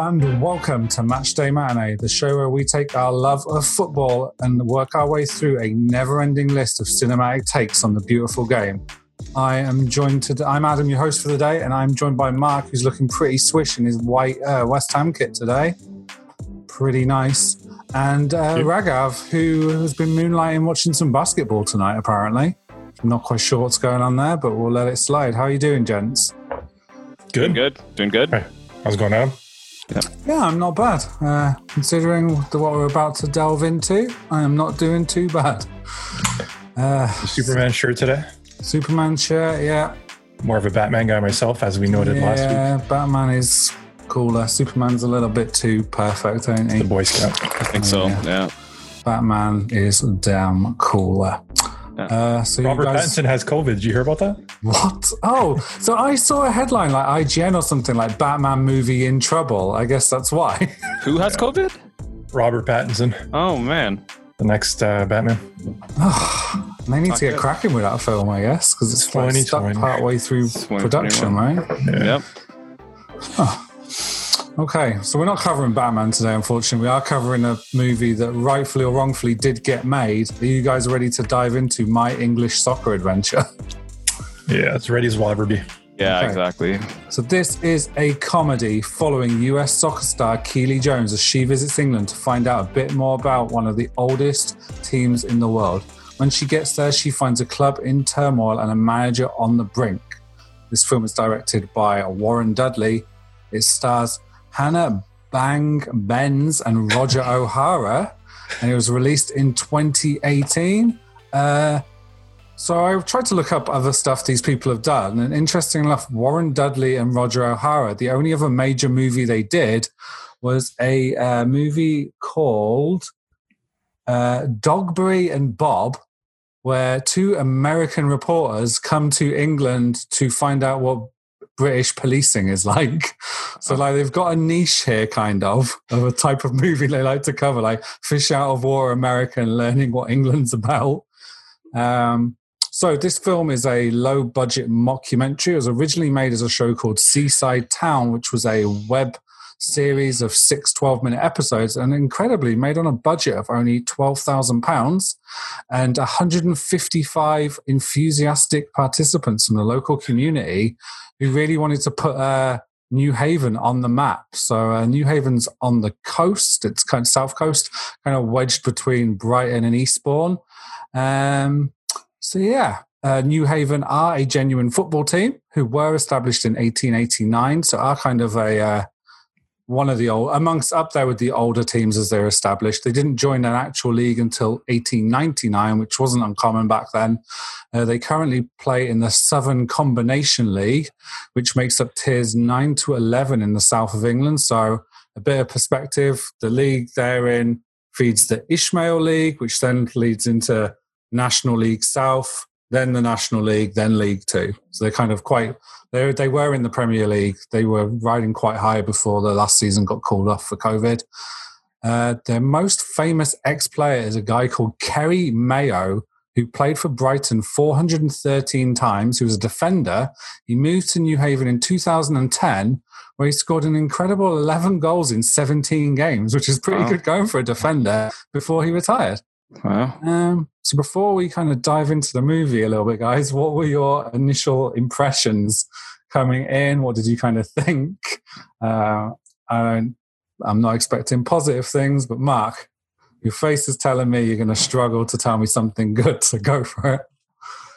and welcome to Matchday Matinee, the show where we take our love of football and work our way through a never-ending list of cinematic takes on the beautiful game. I am joined today. I'm Adam, your host for the day, and I'm joined by Mark, who's looking pretty swish in his white uh, West Ham kit today. Pretty nice. And uh, Raghav, who has been moonlighting watching some basketball tonight, apparently. I'm not quite sure what's going on there, but we'll let it slide. How are you doing, gents? Good. Doing good. Doing good. Hey, how's it going, Adam? Yeah, I'm not bad. Uh, considering the, what we're about to delve into, I am not doing too bad. Uh, Superman shirt today. Superman shirt, yeah. More of a Batman guy myself, as we noted last week. Yeah, Batman is cooler. Superman's a little bit too perfect, ain't The he? The Boy Scout. I think so. Yeah. Yeah. Batman is damn cooler. Yeah. Uh, so Robert you guys, Pattinson has COVID. Did you hear about that? what? Oh, so I saw a headline like IGN or something like Batman movie in trouble. I guess that's why. Who has COVID? Robert Pattinson, Oh man. the next uh, Batman. they need Not to get good. cracking with that film, I guess, because it's like stuck 2020. part way through production, right? Yeah. Yep. Okay, so we're not covering Batman today, unfortunately. We are covering a movie that rightfully or wrongfully did get made. Are you guys ready to dive into My English Soccer Adventure? Yeah, it's ready as will ever be. Yeah. Okay. Exactly. So, this is a comedy following US soccer star Keely Jones as she visits England to find out a bit more about one of the oldest teams in the world. When she gets there, she finds a club in turmoil and a manager on the brink. This film is directed by Warren Dudley. It stars Hannah Bang Benz and Roger O'Hara, and it was released in 2018. Uh, so I tried to look up other stuff these people have done, and interesting enough, Warren Dudley and Roger O'Hara, the only other major movie they did was a uh, movie called uh, Dogberry and Bob, where two American reporters come to England to find out what British policing is like. So, like, they've got a niche here, kind of, of a type of movie they like to cover, like Fish Out of War America and learning what England's about. Um, so this film is a low budget mockumentary. It was originally made as a show called Seaside Town, which was a web series of six 12 minute episodes and incredibly made on a budget of only £12,000 and 155 enthusiastic participants from the local community who really wanted to put uh, Newhaven on the map. So uh, Newhaven's on the coast. It's kind of south coast, kind of wedged between Brighton and Eastbourne. Um, so yeah, uh, Newhaven are a genuine football team who were established in 1889. So are kind of a uh, one of the old amongst up there with the older teams as they're established. They didn't join an actual league until 1899, which wasn't uncommon back then. Uh, they currently play in the Southern Combination League, which makes up tiers 9 to 11 in the south of England. So, a bit of perspective the league they're in feeds the Isthmian League, which then leads into National League South, then the National League, then League Two. So, they're kind of quite, they they were in the Premier League. They were riding quite high before the last season got called off for COVID. Uh, their most famous ex player is a guy called Kerry Mayo, who played for Brighton 413 times. He was a defender. He moved to New Haven in 2010, where he scored an incredible 11 goals in 17 games, which is pretty Wow. good going for a defender before he retired. Well, Um, so before we kind of dive into the movie a little bit, guys, what were your initial impressions coming in? What did you kind of think? Uh, I don't, I'm not expecting positive things, but Mark, your face is telling me you're going to struggle to tell me something good, so go for it.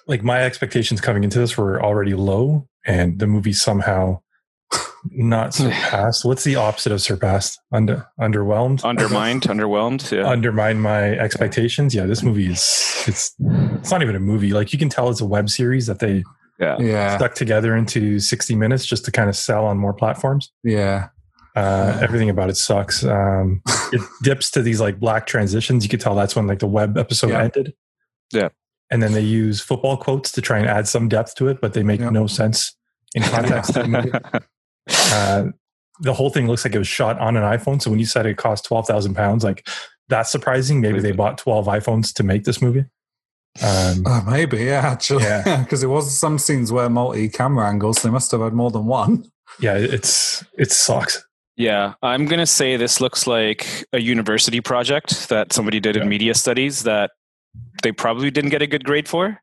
Like my expectations coming into this were already low, and the movie somehow not surpassed. What's the opposite of surpassed? Under underwhelmed. undermined, underwhelmed. Yeah. undermine my expectations. Yeah, this movie is it's it's not even a movie. Like you can tell it's a web series that they yeah. Yeah, stuck together into 60 minutes just to kind of sell on more platforms. yeah, Uh, everything about it sucks. Um, it dips to these like black transitions. You could tell that's when like the web episode Yeah. ended. Yeah. And then they use football quotes to try and add some depth to it, but they make Yeah. no sense in context. of the. Uh, the whole thing looks like it was shot on an iPhone. So when you said it cost twelve thousand pounds, like that's surprising. Maybe they bought twelve iPhones to make this movie. Um, Oh, maybe, yeah, actually. Yeah. Because it was some scenes where multi camera angles, so they must have had more than one. yeah, it's it sucks. Yeah, I'm going to say this looks like a university project that somebody did Yeah. in media studies that they probably didn't get a good grade for.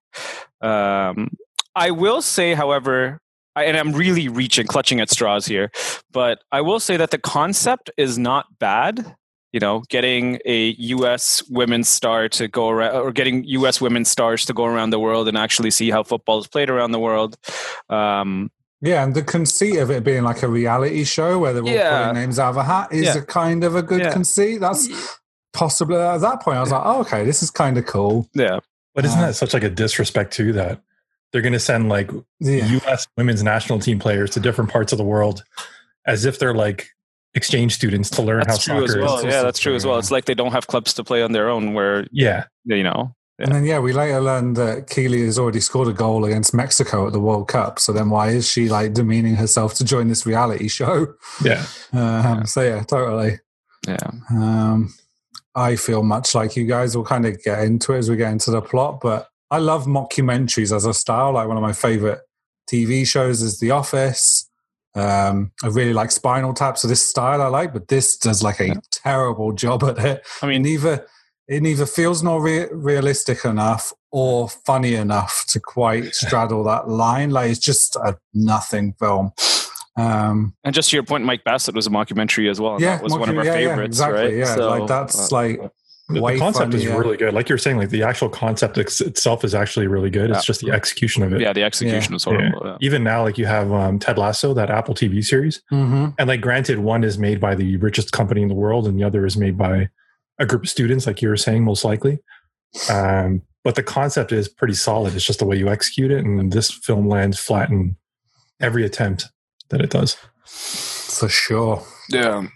Um, I will say, however, I, and I'm really reaching, clutching at straws here, but I will say that the concept is not bad. You know, getting a U.S. women's star to go around, or getting U.S. women's stars to go around the world and actually see how football is played around the world. Um, Yeah, and the conceit of it being like a reality show where they're all Yeah. pulling names out of a hat is Yeah. a kind of a good Yeah. conceit. That's possibly at that point I was like, oh, okay, this is kind of cool. yeah, But isn't Uh, that such like a disrespect to that they're going to send like Yeah. U.S. women's national team players to different parts of the world as if they're like exchange students to learn that's how true as soccer well. is. Yeah, that's true as well. Yeah. It's like they don't have clubs to play on their own, where Yeah, you know. And then, yeah, we later learned that Keely has already scored a goal against Mexico at the World Cup. So then why is she like demeaning herself to join this reality show? yeah. Um, so, yeah, totally. Yeah. Um, I feel much like you guys will kind of get into it as we get into the plot, but I love mockumentaries as a style. Like one of my favorite TV shows is The Office. Um, I really like Spinal Tap, so this style I like, but this does like a Yeah. terrible job at it. I mean, neither it neither feels nor re- realistic enough or funny enough to quite straddle that line. Like it's just a nothing film. Um, and just to your point, Mike Bassett was a mockumentary as well. and yeah, that was one of our yeah, yeah, favorites, exactly. right? Yeah, So, like that's uh, like The, the concept is funnier. really good. Like you're saying, like the actual concept ex- itself is actually really good. It's just the execution of it. yeah, the execution is horrible. Yeah. Even now, like you have um, Ted Lasso, that Apple TV series, Mhm. and like granted, one is made by the richest company in the world, and the other is made by a group of students, like you were saying, most likely. Um, but the concept is pretty solid. It's just the way you execute it, and this film lands flat in every attempt that it does. for sure. yeah.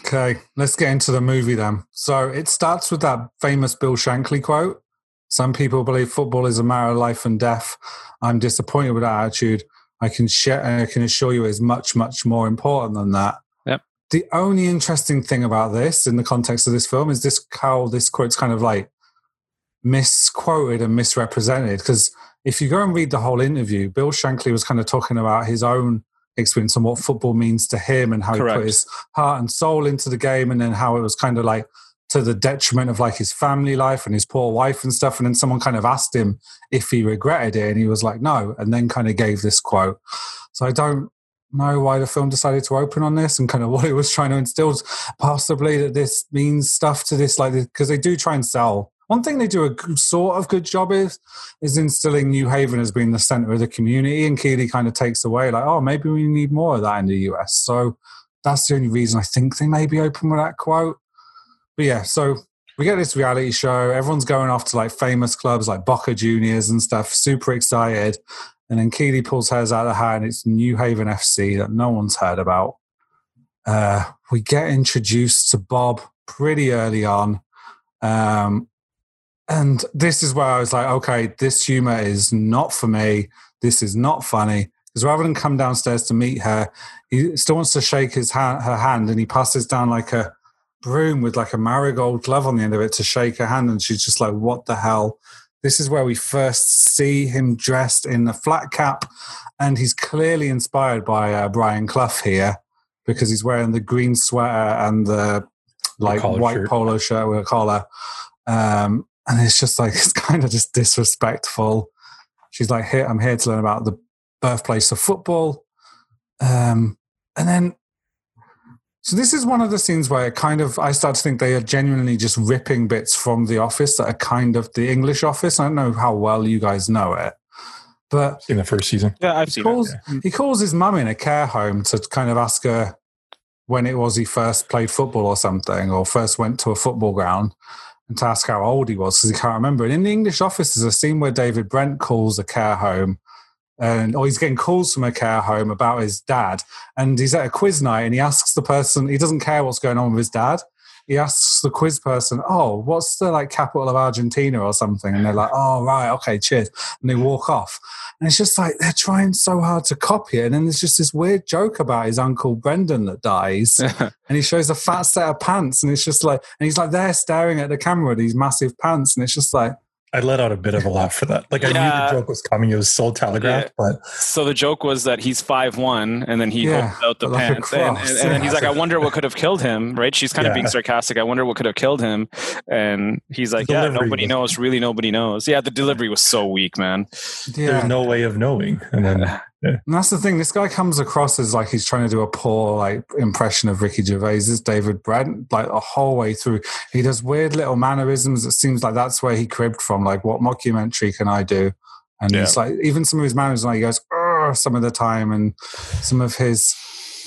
Okay, let's get into the movie then. So it starts with that famous Bill Shankly quote. Some people believe football is a matter of life and death. I'm disappointed with that attitude. I can share, I can assure you, it's much, much more important than that. Yep. The only interesting thing about this, in the context of this film, is this how this quote's kind of like misquoted and misrepresented. Because if you go and read the whole interview, Bill Shankly was kind of talking about his own experience and what football means to him and how he put his heart and soul into the game and then how it was kind of like to the detriment of like his family life and his poor wife and stuff. And then someone kind of asked him if he regretted it and he was like no and then kind of gave this quote. So i don't know why the film decided to open on this and kind of what it was trying to instill possibly that this means stuff to this like because they do try and sell one thing they do a sort of good job is is instilling Newhaven as being the center of the community, and Keely kind of takes away like, oh, maybe we need more of that in the US. So that's the only reason I think they may be open with that quote. But yeah, so we get this reality show. Everyone's going off to like famous clubs like Boca Juniors and stuff, super excited. And then Keely pulls hers out of the hat, and it's Newhaven FC that no one's heard about. Uh, we get introduced to Bob pretty early on. Um, and this is where I was like, okay, this humor is not for me. This is not funny. Because rather than come downstairs to meet her, he still wants to shake his hand, her hand, and he passes down like a broom with like a marigold glove on the end of it to shake her hand, and she's just like, "What the hell?" This is where we first see him dressed in the flat cap, and he's clearly inspired by uh, Brian Clough here because he's wearing the green sweater and the like white shirt. polo shirt with a collar. Um, and it's just like it's kind of just disrespectful. She's like, "Here, I'm here to learn about the birthplace of football," um, and then. So this is one of the scenes where it kind of I start to think they are genuinely just ripping bits from The Office that are kind of the English Office. I don't know how well you guys know it, but In the first season, Yeah, I've he seen calls, it. he calls his mum in a care home to kind of ask her when it was he first played football or something, or first went to a football ground, and to ask how old he was because he can't remember. And in the English office, there's a scene where David Brent calls a care home. And or he's getting calls from a care home about his dad, and he's at a quiz night, and he asks the person he doesn't care what's going on with his dad. He asks the quiz person, "Oh, what's the like capital of Argentina or something?" And they're like, "Oh, right, okay, cheers." And they walk off, and it's just like they're trying so hard to copy it. And then there's just this weird joke about his uncle Brendan that dies. and he shows a fat set of pants. And it's just like, and he's like there staring at the camera with these massive pants. And it's just like, I let out a bit of a laugh for that. Like I Yeah. knew the joke was coming; it was so telegraphed. But So the joke was that he's five one, and then he Yeah, holds out the but like a pants, and, and, cross, and then he's like, "I wonder what could have killed him." Right? She's kind of being sarcastic. I wonder what could have killed him, and he's like, The "Yeah, nobody knows. Really, nobody knows." Yeah, the delivery was so weak, man. Yeah. there's no way of knowing. And then And that's the thing. This guy comes across as like he's trying to do a poor like impression of Ricky Gervais's David Brent, like the whole way through. He does weird little mannerisms. It seems like that's where he cribbed from. Like, what mockumentary can I do? And Yeah. it's like even some of his mannerisms, like he goes some of the time, and some of his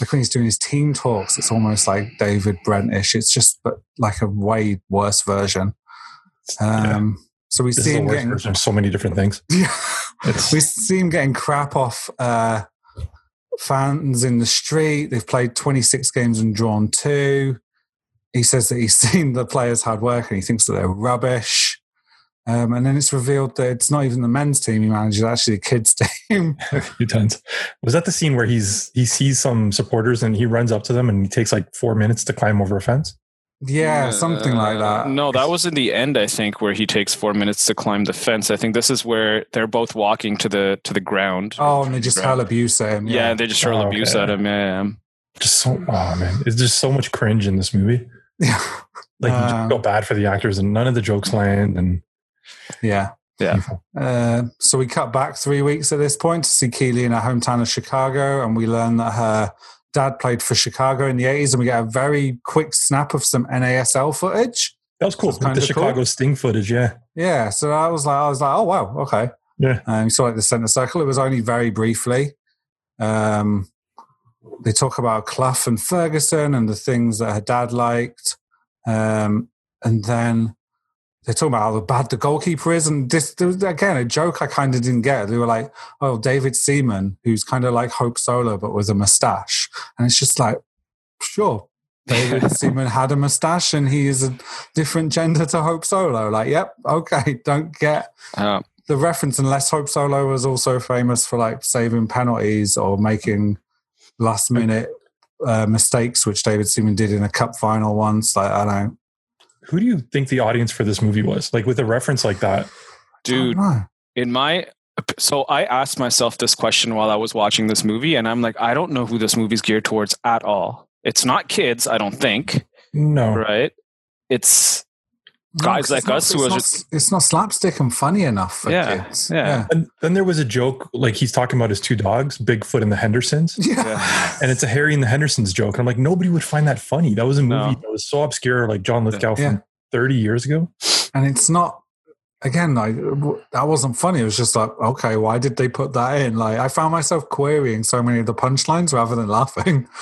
like when he's doing his team talks, it's almost like David Brent-ish. It's just but like a way worse version. Um, So we this see him getting version of so many different things. yeah. It's We see him getting crap off uh, fans in the street. They've played 26 games and drawn two. He says that he's seen the players' hard work and he thinks that they're rubbish. Um, and then it's revealed that it's not even the men's team he manages, it's actually the kids' team. a few times. Was that the scene where he's he sees some supporters and he runs up to them and he takes like four minutes to climb over a fence? Yeah, something like that. No, that was in the end. I think where he takes four minutes to climb the fence. I think this is where they're both walking to the to the ground. Oh, and they just hurl abuse at him. yeah, Yeah. they just hurl Oh, abuse okay. at him. Yeah, yeah. Just so oh man, it's just so much cringe in this movie. Yeah. Like you Um, just feel bad for the actors and none of the jokes land and yeah. Yeah. Uh, so we cut back three weeks at this point to see Keely in her hometown of Chicago, and we learn that her dad played for Chicago in the 80s, and we get a very quick snap of some NASL footage. That was cool. Like the kinda cool. Chicago Sting footage, yeah. Yeah, so I was like, I was like, oh wow, okay. Yeah. And you saw like the center circle. It was only very briefly. Um, they talk about Clough and Ferguson and the things that her dad liked, um, and then they talk about how bad the goalkeeper is. And this, again, a joke I kind of didn't get. They were like, "Oh, David Seaman, who's kind of like Hope Solo but with a mustache," and it's just like, sure. David Seaman had a mustache and he is a different gender to Hope Solo. Like, yep, okay, don't get Uh, the reference unless Hope Solo was also famous for like saving penalties or making last minute uh, mistakes, which David Seaman did in a cup final once. Like, I don't, Who do you think the audience for this movie was? Like with a reference like that. dude, I don't know. in my so I asked myself this question while I was watching this movie, and I'm like, I don't know who this movie's geared towards at all. It's not kids, I don't think. No. Right? It's No, Guys 'cause like it's not- us who it's are not, just- it's not slapstick and funny enough for Yeah, kids. yeah. And then there was a joke, like he's talking about his two dogs, Bigfoot and the Hendersons. Yeah. yeah. And it's a Harry and the Hendersons joke. And I'm like, nobody would find that funny. That was a movie No. that was so obscure, like John Lithgow Yeah. from 30 years ago. And it's not, again, like that wasn't funny. It was just like, okay, why did they put that in? Like, I found myself querying so many of the punchlines rather than laughing.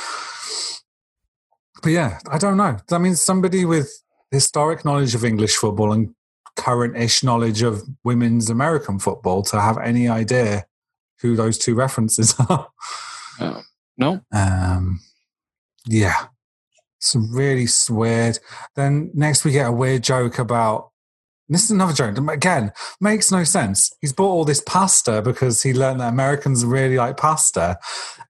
But yeah, I don't know. i mean somebody with historic knowledge of English football and current ish knowledge of women's American football to have any idea who those two references are. No. Um, yeah, it's really weird. Then next we get a weird joke about. This is another joke. Again, makes no sense. He's bought all this pasta because he learned that Americans really like pasta,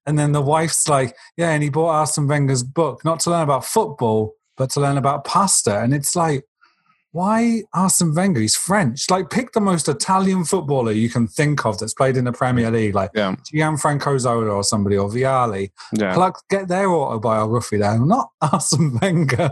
and then the wife's like, "Yeah," and he bought Arsene Wenger's book not to learn about football, but to learn about pasta. And it's like, why Arsene Wenger? He's French. Like, pick the most Italian footballer you can think of that's played in the Premier League, like Yeah. Gianfranco Zola or somebody or Vialli. Yeah. Pluck, get their autobiography there, not Arsene Wenger.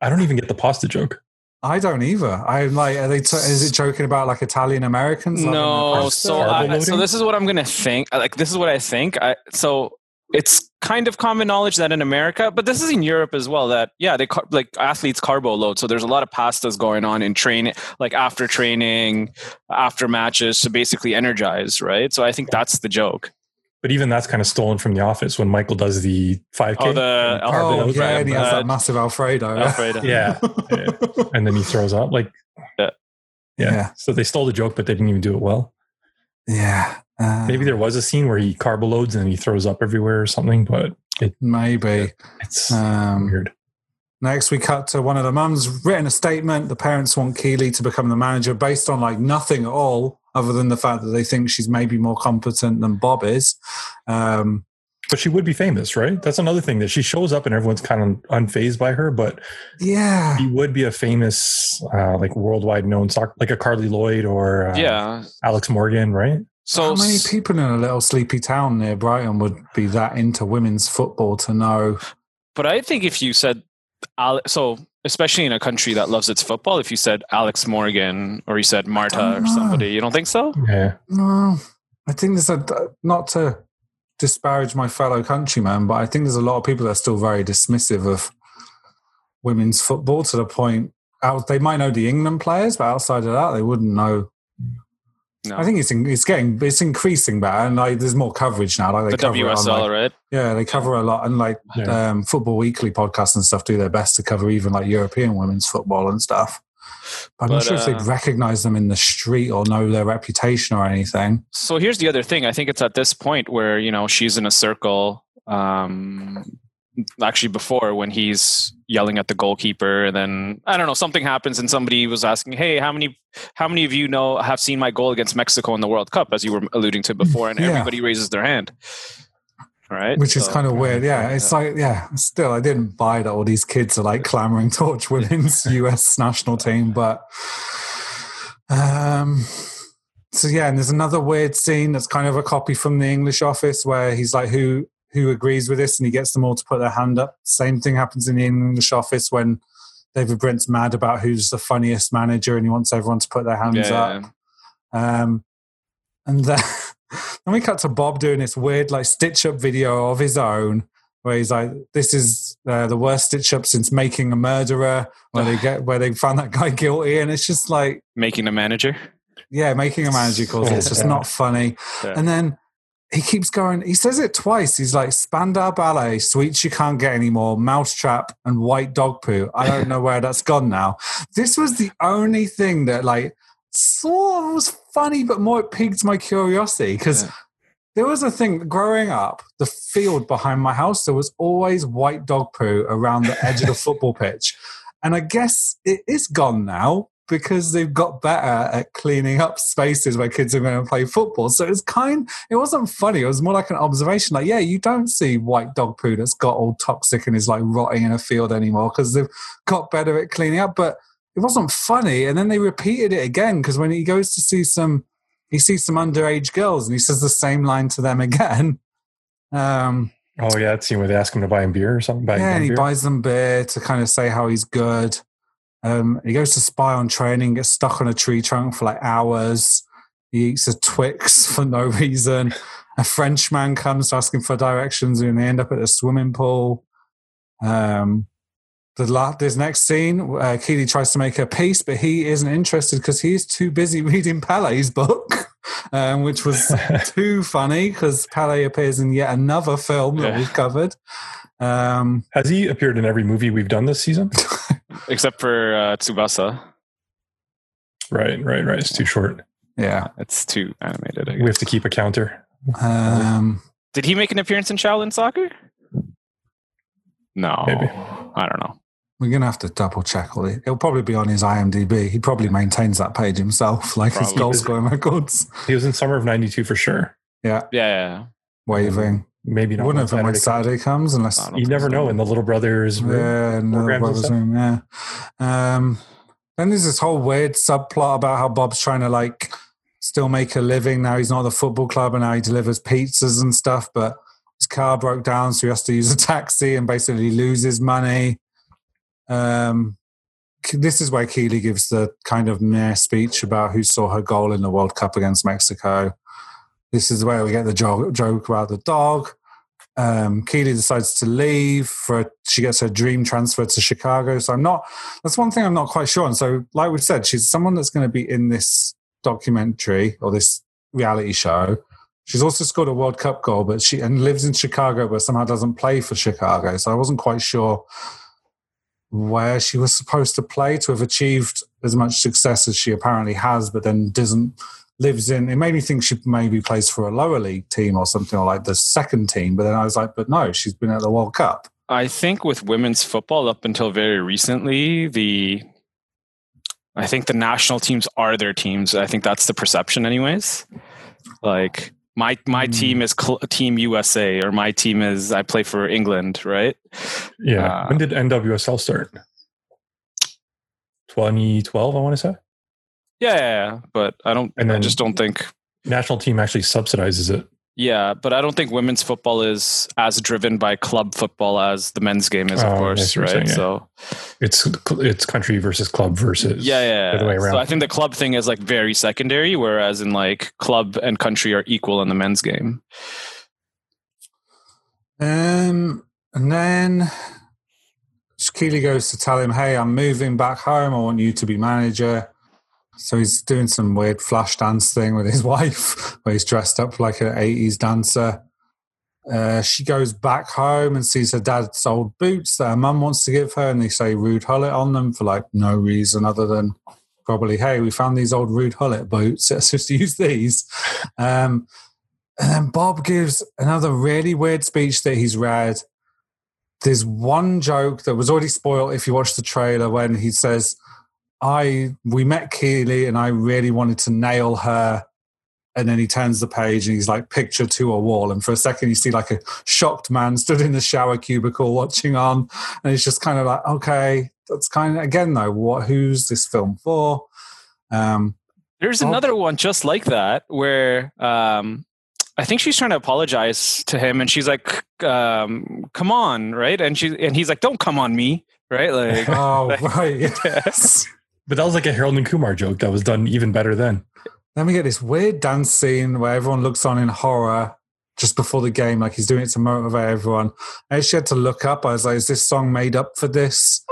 I don't even get the pasta joke. I don't either. I'm like, are they? T- is it joking about like Italian Americans? No, so I, so this is what I'm gonna think. Like this is what I think. I so it's kind of common knowledge that in America, but this is in Europe as well. That yeah, they car- like athletes carbo load. So there's a lot of pastas going on in training, like after training, after matches, to basically energize. Right. So I think that's the joke. But even that's kind of stolen from The Office when Michael does the 5K. Oh, the Oh Carbo yeah, and he has Uh, that massive Alfredo. Alfredo. Yeah. and then he throws up. Like, Yeah. yeah. Yeah. So they stole the joke, but they didn't even do it well. yeah. Uh, Maybe there was a scene where he carbo loads and he throws up everywhere or something, but it, maybe. it's Um, weird. Next, we cut to one of the mums written a statement. The parents want Keely to become the manager based on like nothing at all, other than the fact that they think she's maybe more competent than Bob is. Um, But she would be famous, right? That's another thing that she shows up and everyone's kind of unfazed by her. But yeah, she would be a famous, uh, like worldwide known soccer, like a Carli Lloyd or uh, yeah, Alex Morgan, right? So how many people in a little sleepy town near Brighton would be that into women's football to know? But I think if you said, so especially in a country that loves its football, if you said Alex Morgan or you said Marta or somebody, you don't think so? Yeah. No, I think there's a not to disparage my fellow countrymen, but I think there's a lot of people that are still very dismissive of women's football to the point out they might know the England players, but outside of that, they wouldn't know. No. I think it's in, it's getting it's increasing better, and like there's more coverage now. Like the WSL, on, like, right? Yeah, they cover a lot, and like yeah. um, Football Weekly podcasts and stuff do their best to cover even like European women's football and stuff. But I'm but, not sure uh, if they'd recognize them in the street or know their reputation or anything. So here's the other thing. I think it's at this point where, you know, she's in a circle. Um, actually, before when he's yelling at the goalkeeper, and then I don't know, something happens, and somebody was asking, "Hey, how many, how many of you know have seen my goal against Mexico in the World Cup?" As you were alluding to before, and yeah. everybody raises their hand right? Which so, is kind of weird. Yeah, it's like yeah. Still, I didn't buy that all these kids are like clamoring to watch women's U.S. national team, but um. So yeah, and there's another weird scene that's kind of a copy from the English Office where he's like, "Who who agrees with this?" and he gets them all to put their hand up. Same thing happens in the English Office when David Brent's mad about who's the funniest manager, and he wants everyone to put their hands yeah, up. Yeah. Um, and then and we cut to Bob doing this weird like stitch up video of his own where he's like, "This is uh, the worst stitch up since making a murderer." Where they get where they found that guy guilty, and it's just like making a manager. Yeah, making a manager calls it. It's just not funny. Yeah. And then he keeps going. He says it twice. He's like Spandau Ballet, sweets you can't get anymore, Mousetrap, and White Dog Poo. I don't know where that's gone now. This was the only thing that like sort of was funny, but more it piqued my curiosity because yeah. there was a thing growing up, the field behind my house, there was always white dog poo around the edge of the football pitch. And I guess it is gone now because they've got better at cleaning up spaces where kids are going to play football. So it's kind, it wasn't funny. It was more like an observation. Like, yeah, you don't see white dog poo that's got all toxic and is like rotting in a field anymore because they've got better at cleaning up. But it wasn't funny. And then they repeated it again because when he goes to see some, he sees some underage girls and he says the same line to them again. Um, oh yeah, that scene where they ask him to buy him beer or something. yeah, and he beer. buys them beer to kind of say how he's good. Um, he goes to spy on training, gets stuck on a tree trunk for like hours. He eats a Twix for no reason. A Frenchman comes asking for directions, and they end up at a swimming pool. Um, the la- this next scene, uh, tries to make a peace, but he isn't interested because he's too busy reading Pele's book, um, which was too funny because Pele appears in yet another film yeah. that we've covered. Um, Has he appeared in every movie we've done this season? Except for uh, Tsubasa. Right, right, right. It's too short. Yeah. It's too animated. We have to keep a counter. Um, Did he make an appearance in Shaolin Soccer? No. Maybe. I don't know. We're gonna have to double check all it. It'll probably be on his IMDb. He probably maintains that page himself, like probably. his goal scoring records. He was in summer of '92 for sure. Yeah. yeah, yeah. Waving. Maybe not. Wouldn't have been when Saturday comes, unless you never know in the little brothers room. Yeah, in the little brothers room. Yeah. Um, then there's this whole weird subplot about how Bob's trying to like still make a living. Now he's not at the football club, and now he delivers pizzas and stuff. But his car broke down, so he has to use a taxi and basically loses money. Um, this is where Keeley gives the kind of mere speech about who saw her goal in the World Cup against Mexico. This is where we get the joke, about the dog. Um, decides to leave for she gets her dream transfer to Chicago. So I'm not. That's one thing I'm not quite sure. And so, like we said, she's someone that's going to be in this documentary or this reality show. She's also scored a World Cup goal, but she and lives in Chicago, but somehow doesn't play for Chicago. So I wasn't quite sure where she was supposed to play to have achieved as much success as she apparently has, but then doesn't lives in. It made me think she maybe plays for a lower league team or something, or like the second team. But then I was like, but no, she's been at the World Cup. I think with women's football, up until very recently, the I think the national teams are their teams. I think that's the perception, anyways. Like my my Mm. team is cl- Team USA or my team is I play for England, right? Yeah. Uh, when did NWSL start? 2012, I want to say. Yeah, yeah, yeah, but I don't. And I then- just don't think. National team actually subsidizes it. Yeah, but I don't think women's football is as driven by club football as the men's game is, of Oh, course, see right? you're saying, So It's it's country versus club versus yeah, yeah. the other way So around. I think the club thing is like very secondary, whereas in like club and country are equal in the men's game. Um, and then Keely goes to tell him, "Hey, I'm moving back home. I want you to be manager." So he's doing some weird flash dance thing with his wife, where he's dressed up like an '80s dancer. Uh, she goes back home and sees her dad's old boots that her mum wants to give her, and they say "Ruud Gullit" on them for like no reason other than probably, "Hey, we found these old Ruud Gullit boots. Let's just use these." Um, and then Bob gives another really weird speech that he's read. There's one joke that was already spoiled if you watch the trailer when he says, I we met Keely and I really wanted to nail her. And then he turns the page and he's like picture to a wall. And for a second you see like a shocked man stood in the shower cubicle watching on. And it's just kind of like, okay, that's kind of again though, what who's this film for? Um There's Oh. another one just like that where um, I think she's trying to apologize to him, and she's like, um, "Come on, right?" And she and he's like, "Don't come on me, right?" Like, oh right, yes. But that was like a Harold and Kumar joke that was done even better then. Then we get this weird dance scene where everyone looks on in horror just before the game, like he's doing it to motivate everyone. I actually had to look up. I was like, is this song made up for this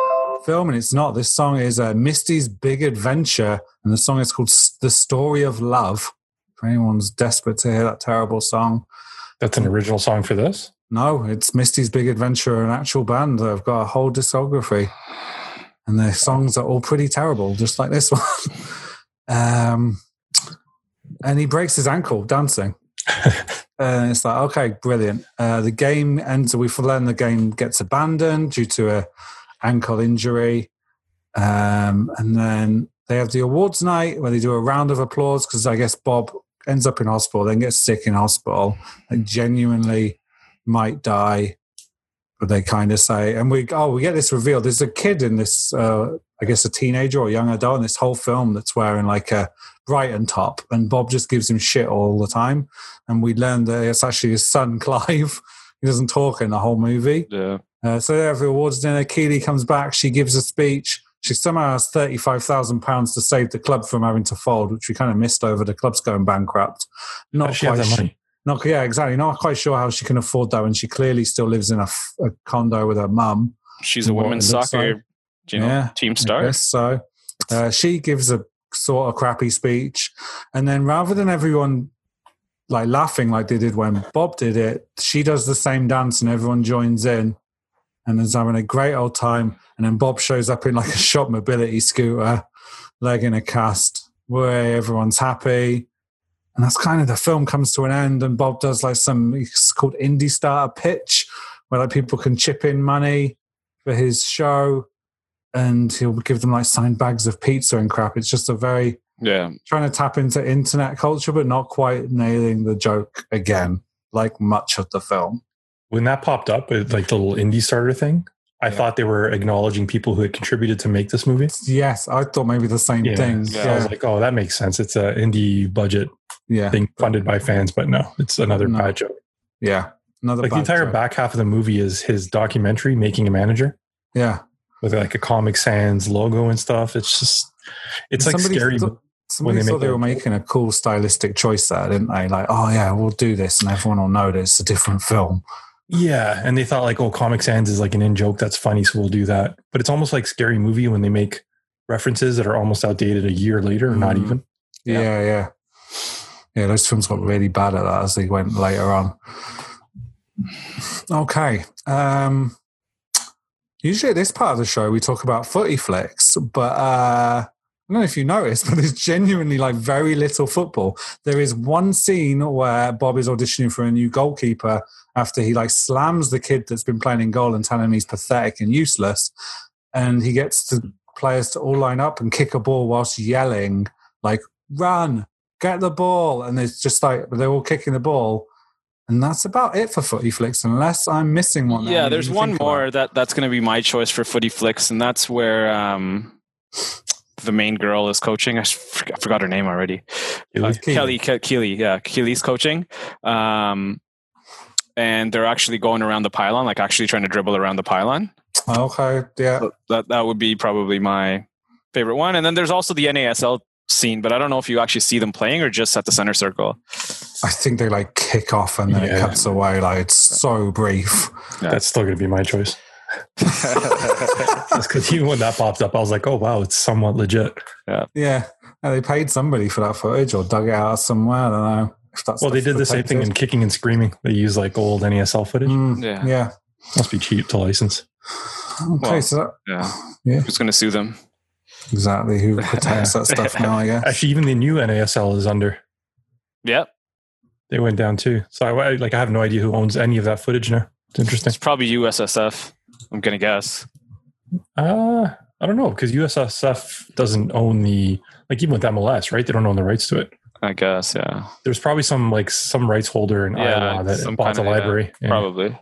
film? And it's not. This song is uh, Misty's Big Adventure, and the song is called S- The Story of Love. If anyone's desperate to hear that terrible song, That's an original song for this. no, it's Misty's Big Adventure, an actual band. They've got a whole discography, and their songs are all pretty terrible, just like this one. um, and he breaks his ankle dancing. and it's like, okay, brilliant. Uh, the game ends. We learn the game gets abandoned due to a ankle injury, um, and then they have the awards night where they do a round of applause because I guess Bob ends up in hospital, then gets sick in hospital, and genuinely might die. But they kind of say, and we oh we get this reveal. There's a kid in this, uh, I guess a teenager or a young adult in this whole film that's wearing like a Brighton top, and Bob just gives him shit all the time. And we learn that it's actually his son Clive. He doesn't talk in the whole movie. yeah. Uh, so they have the awards dinner. Keely comes back. She gives a speech. She somehow has thirty-five thousand pounds to save the club from having to fold, which we kind of missed over. The club's going bankrupt. Not she have quite. that money? Not yeah, exactly. Not quite sure how she can afford that when she clearly still lives in a condo with her mum. She's a women's soccer, like. you know, Yeah, team star. so. Uh, she gives a sort of crappy speech, and then rather than everyone like laughing like they did when Bob did it, she does the same dance, and everyone joins in, and is having a great old time. And then Bob shows up in like a shop mobility scooter, leg in a cast, where everyone's happy. And that's kind of the film comes to an end, and Bob does like some it's called indie starter pitch, where like people can chip in money for his show and he'll give them like signed bags of pizza and crap. It's just a very Yeah. trying to tap into internet culture, but not quite nailing the joke again, like much of the film. When that popped up with like the little indie starter thing, I Yeah. thought they were acknowledging people who had contributed to make this movie. Yes, I thought maybe the same Yeah. thing. So I was like, oh, that makes sense. It's an indie budget yeah, thing funded by fans, but no, it's another No. bad joke. yeah. Another Like the entire joke. back half of the movie is his documentary, Making a Manager, Yeah, with like a Comic Sans logo and stuff. It's just, it's like Somebody scary. thought- Somebody they thought they were making a cool stylistic choice there, didn't they? Like, oh yeah, we'll do this, and everyone will know that it's a different film. Yeah, and they thought like, oh, Comic Sans is like an in joke that's funny, so we'll do that. But it's almost like Scary Movie when they make references that are almost outdated a year later, or not Mhm. even. Yeah. Yeah. yeah, yeah, Those films got really bad at that as they went later on. Okay. Um, usually at this part of the show we talk about footy flicks, but uh, I don't know if you noticed, but there's genuinely like very little football. There is one scene where Bob is auditioning for a new goalkeeper after he like slams the kid that's been playing in goal and telling him he's pathetic and useless, and he gets the players to all line up and kick a ball whilst yelling like "run." get the ball, and it's just like they're all kicking the ball, and that's about it for footy flicks, unless I'm missing one. Yeah, there's one more that that's going to be my choice for footy flicks, and that's where um, the main girl is coaching. I forgot, I forgot her name already. Uh, Kelly Ke- Keeley. Yeah, Keeley's coaching. Um, and they're actually going around the pylon, like actually trying to dribble around the pylon. Ah, okay, yeah. So that that would be probably my favorite one. And then there's also the NASL scene, but I don't know if you actually see them playing or just at the center circle. I think they like kick off and then yeah. it cuts away. Like it's so brief. Yeah. That's still going to be my choice. because even when that popped up, I was like, "Oh wow, it's somewhat legit." Yeah, yeah. And they paid somebody for that footage or dug it out somewhere. I don't know if that's. Well, they did the same thing in Kicking and Screaming. They use like old NASL footage. Mm, yeah, yeah. Must be cheap to license. Okay, well, so that, yeah, yeah. Who's going to sue them? Exactly. Who protects that stuff now? I guess. Actually, even the new NASL is under. Yep. They went down too. So I like I have no idea who owns any of that footage now. It's interesting. It's probably USSF. I'm gonna guess. Uh I don't know because USSF doesn't own the like even with MLS, right? They don't own the rights to it. I guess, yeah. There's probably some like some rights holder in yeah, Iowa that bought the library. Yeah, Probably.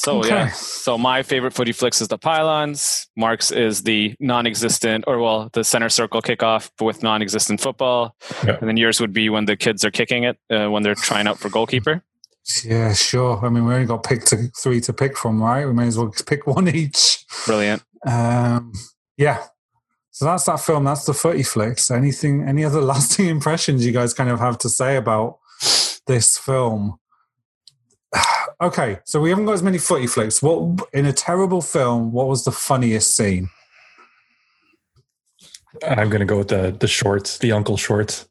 So okay. yeah, so my favorite footy flicks is the pylons. Mark's is the non-existent, or well, the center circle kickoff with non-existent football, yeah. and then yours would be when the kids are kicking it uh, when they're trying out for goalkeeper. Yeah, sure. I mean, we only got picked to, three to pick from, right? We may as well pick one each. Brilliant. Um, yeah. So that's that film. That's the footy flicks. Anything? Any other lasting impressions you guys kind of have to say about this film? okay, so we haven't got as many footy flicks. What in a terrible film? What was the funniest scene? I'm going to go with the the shorts, the uncle shorts.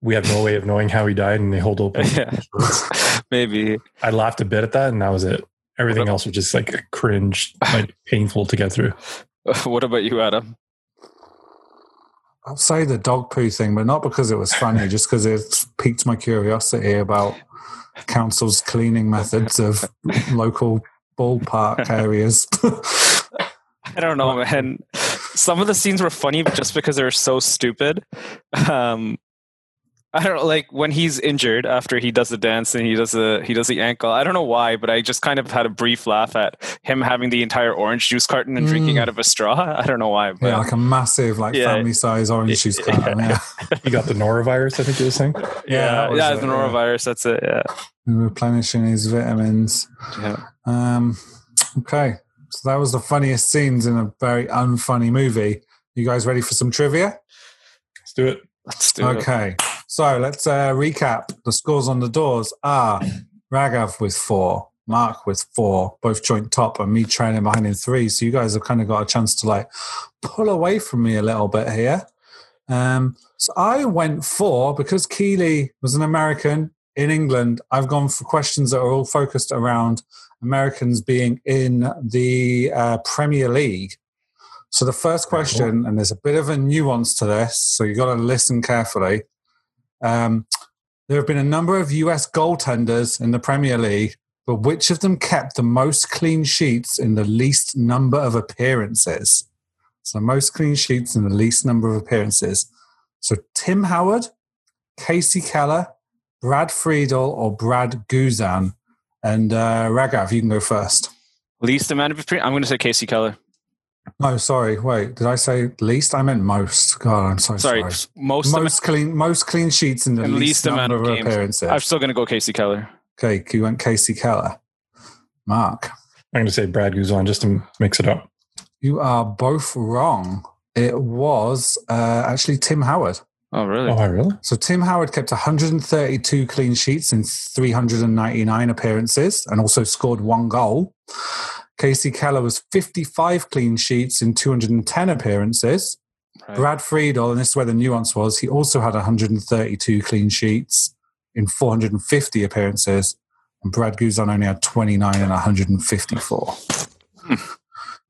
We have no way of knowing how he died, and they hold open. Yeah. Maybe I laughed a bit at that, and that was it. Everything else was just like cringe, like painful to get through. What about you, Adam? I'll say the dog poo thing, but not because it was funny, just because it piqued my curiosity about council's cleaning methods of local ballpark areas. I don't know, man. Some of the scenes were funny, but just because they were so stupid. Um, I don't know, like when he's injured after he does the dance and he does the he does the ankle. I don't know why, but I just kind of had a brief laugh at him having the entire orange juice carton and mm. drinking out of a straw. I don't know why. But, yeah, like a massive, like yeah. family size orange juice carton. Yeah. yeah. he got the norovirus. I think you were saying. Yeah, yeah, yeah the norovirus. That's it. Yeah, replenishing his vitamins. Yeah. Um. Okay, so that was the funniest scenes in a very unfunny movie. You guys ready for some trivia? Let's do it. Let's do okay. it. Okay. So let's uh, recap. The scores on the doors are Raghav with four, Mark with four, both joint top, and me trailing behind in three. So you guys have kind of got a chance to like pull away from me a little bit here. Um, so I went for because Keeley was an American in England. I've gone for questions that are all focused around Americans being in the uh, Premier League. So the first question, and there's a bit of a nuance to this, so you've got to listen carefully. Um, there have been a number of US goaltenders in the Premier League, but which of them kept the most clean sheets in the least number of appearances? So, most clean sheets in the least number of appearances. So, Tim Howard, Kasey Keller, Brad Friedel, or Brad Guzan. And uh, Raghav, you can go first. Least amount of appearances? I'm going to say Kasey Keller. No, sorry. Wait, did I say least? I meant most. God, I'm so sorry. sorry. Most most clean most clean sheets in the least, least amount of, of appearances. I'm still going to go Kasey Keller. Okay, you went Kasey Keller. Mark. I'm going to say Brad Guzan just to mix it up. You are both wrong. It was uh, actually Tim Howard. Oh, really? Oh, really? So Tim Howard kept 132 clean sheets in 399 appearances and also scored one goal. Kasey Keller was 55 clean sheets in 210 appearances. Right. Brad Friedel, and this is where the nuance was, he also had 132 clean sheets in 450 appearances. And Brad Guzan only had 29 and 154. Hmm.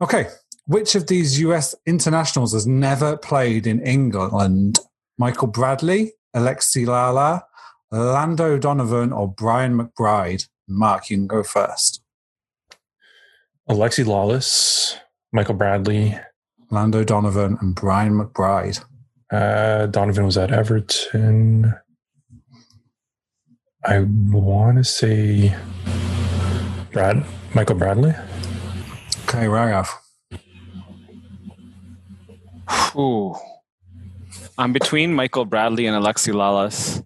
Okay. Which of these US internationals has never played in England? Michael Bradley, Alexi Lalas, Landon Donovan, or Brian McBride? Mark, you can go first. Alexi Lalas, Michael Bradley, Landon Donovan, and Brian McBride. Uh, Donovan was at Everton. I want to say Brad Michael Bradley. Okay, Raghav. Ooh. I'm between Michael Bradley and Alexi Lalas.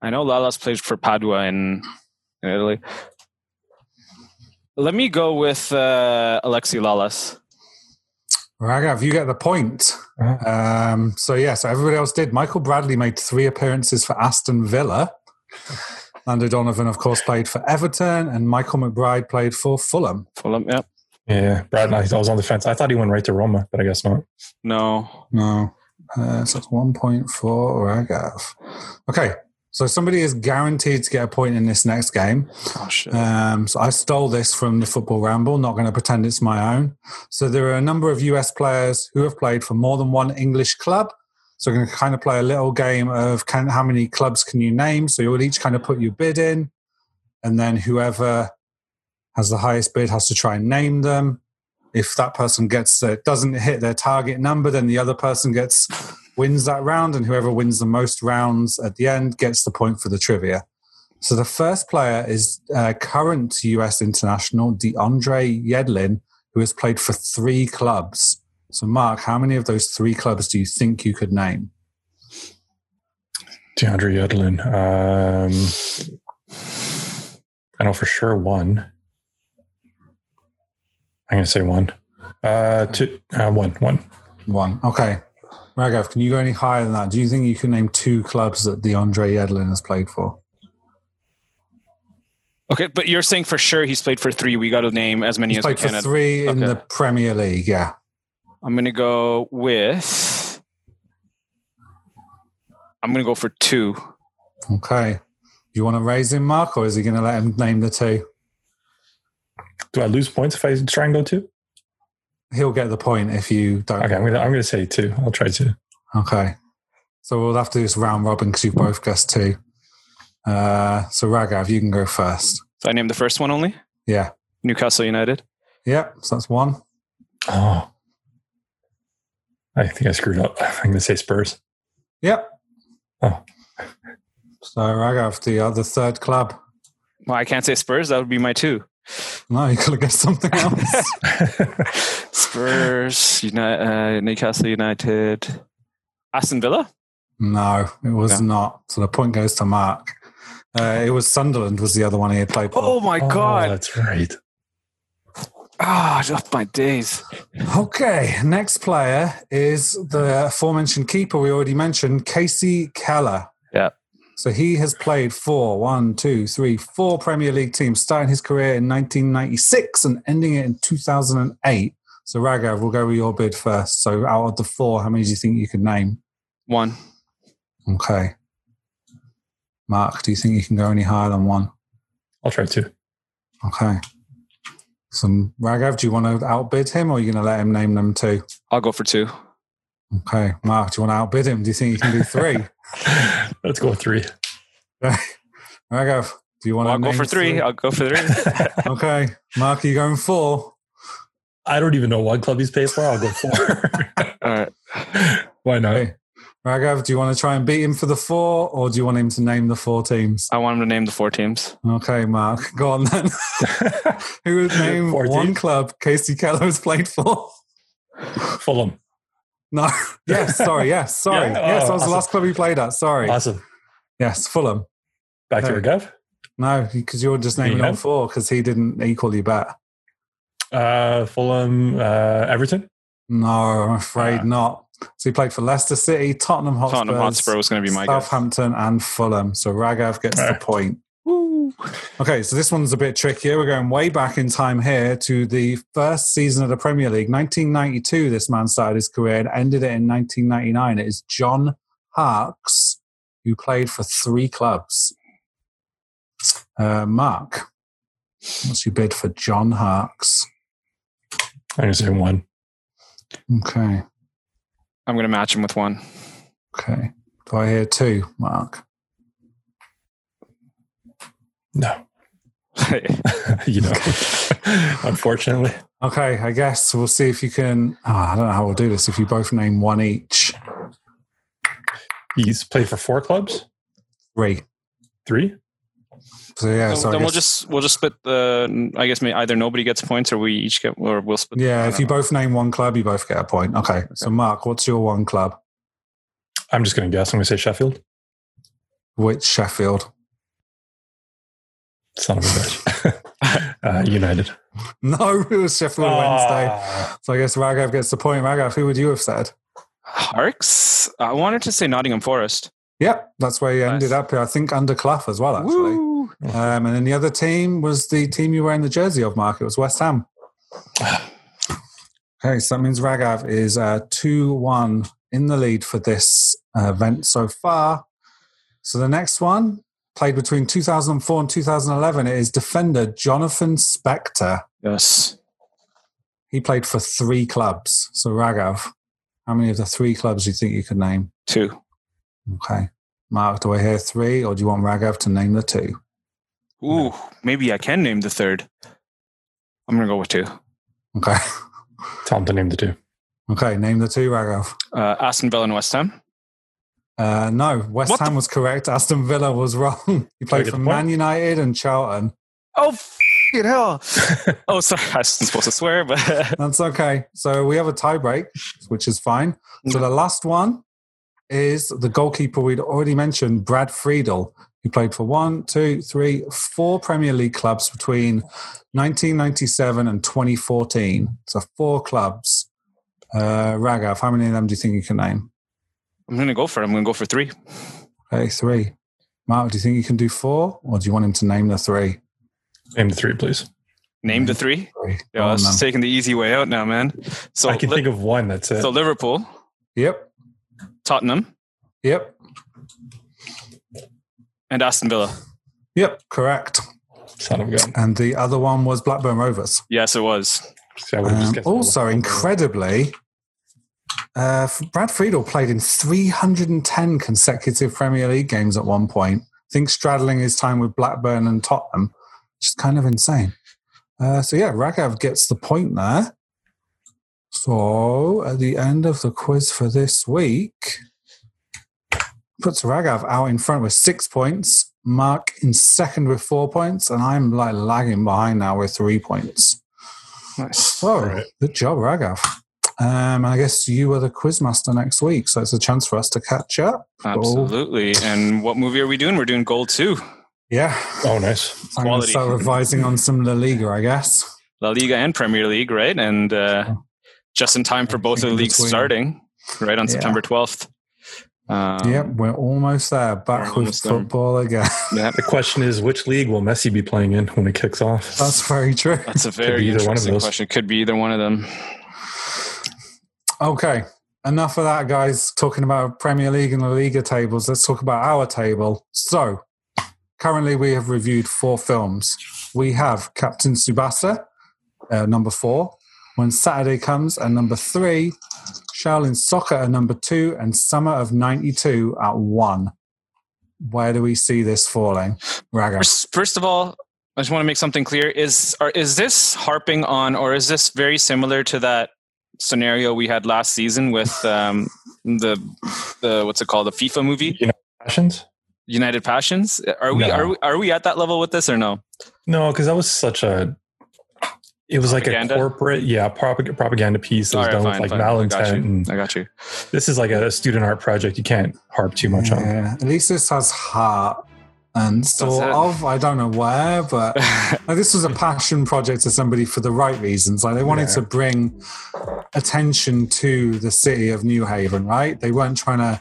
I know Lalas played for Padua in, in Italy. Let me go with uh, Alexi Lalas. Raghav, you get the point. Um, so, yeah, so everybody else did. Michael Bradley made three appearances for Aston Villa. Landon Donovan, of course, played for Everton, and Michael McBride played for Fulham. Fulham, yeah. Yeah, Brad. I was on the fence. I thought he went right to Roma, but I guess not. No. No. Uh, so that's one point Raghav. Okay, so somebody is guaranteed to get a point in this next game. Oh, shit. Um, so I stole this from the Football Ramble, not going to pretend it's my own. So there are a number of US players who have played for more than one English club. So we're going to kind of play a little game of can, how many clubs can you name? So you'll each kind of put your bid in, and then whoever has the highest bid has to try and name them. If that person gets uh, doesn't hit their target number, then the other person gets wins that round, and whoever wins the most rounds at the end gets the point for the trivia. So the first player is uh, current US international DeAndre Yedlin, who has played for three clubs. So, Mark, how many of those three clubs do you think you could name? DeAndre Yedlin. Um, I know for sure one. I'm going to say one. Uh, two, uh, one, one. One. Okay. Raghav, can you go any higher than that? Do you think you can name two clubs that DeAndre Yedlin has played for? Okay, but you're saying for sure he's played for three. We got to name as many He's as we played can. for three in Okay. the Premier League, yeah. I'm going to go with. I'm going to go for two. Okay. You want to raise him, Mark, or is he going to let him name the two? Do I lose points if I try and go two? He'll get the point if you don't. Okay, I'm going to I'm going to say two. I'll try two. Okay. So we'll have to do this round robin because you've both guessed two. Uh, so Raghav, you can go first. So I named the first one only Yeah. Newcastle United. Yep. So that's one. Oh, I think I screwed up. I'm going to say Spurs. Yep. Oh. So Raghav, the other third club. Well, I can't say Spurs. That would be my two. No, you could have guessed something else. Spurs, United, uh, Newcastle United, Aston Villa. no, it was Okay. not. So the point goes to Mark. Uh, it was Sunderland was the other one he had played for. Oh my Oh, god! that's right. Ah, just my days. Okay, next player is the aforementioned keeper we already mentioned, Kasey Keller. Yeah. So he has played for one, two, three, four Premier League teams, starting his career in 1996 and ending it in 2008. So Raghav, we'll go with your bid first. So out of the four, how many do you think you could name? One. Okay. Mark, do you think you can go any higher than one? I'll try two. Okay. So Raghav, do you want to outbid him or are you going to let him name them too? I'll go for two. Okay. Mark, do you want to outbid him? Do you think you can do three? Let's go with three. Raghav, do you want I'll go for three. I'll go for three. Okay. Mark, are you going four? I don't even know what club he's paid for. I'll go four. All right. Why not? Okay. Raghav, do you want to try and beat him for the four or do you want him to name the four teams? I want him to name the four teams. Okay, Mark, go on then. Who would name Four one teams? club Kasey Keller has played for? Fulham. No. Yes, sorry. Yes, sorry. Yeah? Yes, Oh, that was the last club he played at. Sorry. Awesome. Yes, Fulham. Back to No. your Gav. No, because you're just naming Yeah. all four because he didn't equal you bet. Uh, Fulham, uh, Everton. No, I'm afraid Ah. not. So he played for Leicester City, Tottenham Hotspur, Tottenham Hotspur was going to be my guess. Southampton, and Fulham. So Raghav gets the point. Woo. Okay, so this one's a bit trickier. We're going way back in time here to the first season of the Premier League. 1992, this man started his career and ended it in 1999. It is John Harkes, who played for three clubs. Uh, Mark, what's your bid for John Harkes? I'm gonna say one. Okay, I'm going to match him with one. okay. Do I hear two, Mark? No, you know. Unfortunately, Okay, I guess we'll see if you can. Oh, I don't know how we'll do this. If you both name one each, He's played for four clubs. Three. Three. So yeah, So so I then we'll just we'll just split the. I guess either nobody gets points or we each get, or we'll split. yeah. I If you know. both name one club, you both get a point. Okay. So Mark, what's your one club? I'm just going to guess. I'm going to say Sheffield. Which Sheffield? Son of a bitch. uh, United. No, it was Sheffield Wednesday. Ah. So I guess Raghav gets the point. Raghav, who would you have said? Harkes. I wanted to say Nottingham Forest. Yep, that's where you ended Nice. up. I think under Clough as well, actually. Um, and then the other team was the team you were in the jersey of, Mark. It was West Ham. Okay, so that means Raghav is uh, 2 1 in the lead for this uh, event so far. So the next one, played between 2004 and 2011, it is defender Jonathan Spector. Yes. He played for three clubs. So, Raghav, how many of the three clubs do you think you could name? Two. Okay. Mark, do I hear three, or do you want Raghav to name the two? Ooh, maybe I can name the third. I'm gonna go with two. Okay. Tell him to name the two. Okay, name the two, Raghav. Uh, Aston Villa and West Ham. Uh, no, West What the- Ham was correct. Aston Villa was wrong. He played for? Man United and Charlton. Oh, f***ing hell! oh, sorry, I wasn't supposed to swear, but That's okay. So we have a tie break, which is fine. So the last one is the goalkeeper we'd already mentioned, Brad Friedel. He played for one, two, three, four Premier League clubs between 1997 and 2014. So four clubs. Uh, Raghav, how many of them do you think you can name? I'm gonna go for it. I'm gonna go for three. Okay, three. Mark, do you think you can do four, or do you want him to name the three? Name the three, please. Name the three. Three. Yeah, Go I was then. taking the easy way out now, man. So, I can Li- think of one. That's it. so Liverpool, Yep. Tottenham, Yep. and Aston Villa. Yep. Correct. Son of a gun. And the other one was Blackburn Rovers. Yes, it was. See, I would've just Um, also, incredibly, uh, Brad Friedel played in 310 consecutive Premier League games at one point. I think straddling his time with Blackburn and Tottenham, which is kind of insane. Uh, so, yeah, Raghav gets the point there. So, at the end of the quiz for this week, puts Raghav out in front with six points, Mark in second with four points, and I'm like lagging behind now with three points. Nice. Oh, Right. good job, Raghav. Um, I guess you are the quizmaster next week, so it's a chance for us to catch up. Absolutely. And what movie are we doing? We're doing Goal 2. Yeah, Oh, nice. I'm going to Quality. start revising on some La Liga, I guess. La Liga and Premier League, right? And uh, just in time for both of the leagues between. starting, right on Yeah. September 12th. Um, yep, we're almost there. Back we're with almost there. football again. yeah, The question is, which league will Messi be playing in when it kicks off? That's very true. that's a be very either one of interesting those. question. Could be either one of them. Okay, enough of that, guys. Talking about Premier League and La Liga tables. Let's talk about our table. So, currently, we have reviewed four films. We have Captain Tsubasa, uh, number four. When Saturday Comes, at number three. Shaolin Soccer at number two, and Summer of '92 at one. Where do we see this falling, Raga? First, first of all, I just want to make something clear. Is are, is this harping on, or is this very similar to that scenario we had last season with um, the the what's it called, the FIFA movie, Passions? United Passions? Are we No. are we are we at that level with this or no? No, because that was such a. It was Propaganda? like a corporate, yeah, propaganda piece that was All right, done fine, with like fine. I got you. I got you. this is like a student art project. You can't harp too much on. Yeah, at least this has heart and sort of. I don't know where, but Like, this was a passion project to somebody for the right reasons. Like they wanted Yeah. to bring attention to the city of Newhaven, right? They weren't trying to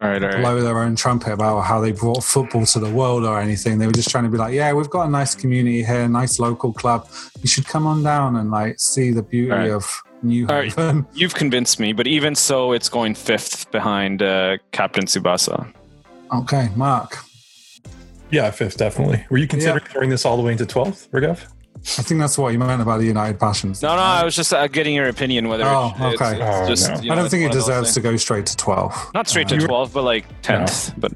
right, right. blow their own trumpet about how they brought football to the world or anything. They were just trying to be like, yeah, we've got a nice community here, nice local club. You should come on down and like see the beauty right. of New All right. Haven. You've convinced me, but even so, it's going fifth behind uh, Captain Tsubasa. Okay, Mark. Yeah, fifth, definitely. Were you considering throwing this all the way into 12th, Raghav? I think that's what you meant about the United Passions. No, no, I was just uh, getting your opinion whether Oh, it's, okay. it's Oh, just. no. you know, I don't think it deserves to go straight to 12. Not straight to Uh, 12, but like 10th. But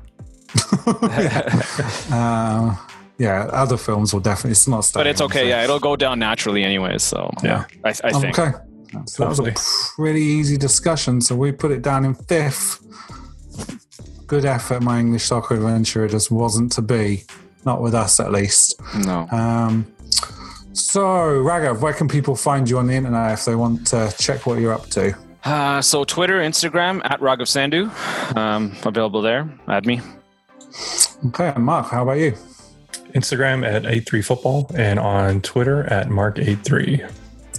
uh, yeah, other films will definitely. It's not. but it's okay. fifth. Yeah, it'll go down naturally anyway. So Yeah. I, I think. Okay. So that was a pretty easy discussion. So we put it down in fifth. Good effort, my English soccer adventure. It just wasn't to be, not with us at least. No. Um, so, Raghav, where can people find you on the internet if they want to check what you're up to? Uh, so Twitter, Instagram at Raghav Sandhu, um, available there. Add me. Okay, Mark, how about you? Instagram at 83football and on Twitter at Mark83.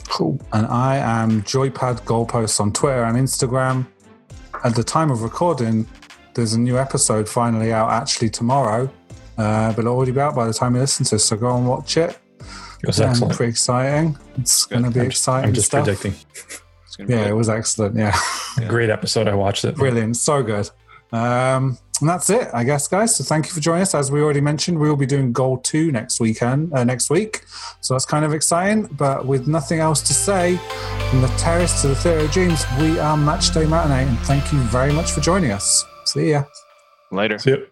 Cool. And I am Joypad Goalposts on Twitter and Instagram. At the time of recording, there's a new episode finally out actually tomorrow, uh, but it'll already be out by the time you listen to this. So go and watch it. It was Um, excellent. pretty exciting. It's going to be I'm, exciting. I'm just stuff. predicting. It's gonna be Yeah, good. it was excellent. Yeah, Great episode. I watched it. brilliant. So good. Um, and that's it, I guess, guys. So thank you for joining us. As we already mentioned, we will be doing Goal Two next weekend, uh, next week. So that's kind of exciting. But with nothing else to say, from the terrace to the theatre of dreams, we are Matchday Matinee, and thank you very much for joining us. See ya. Later. See you.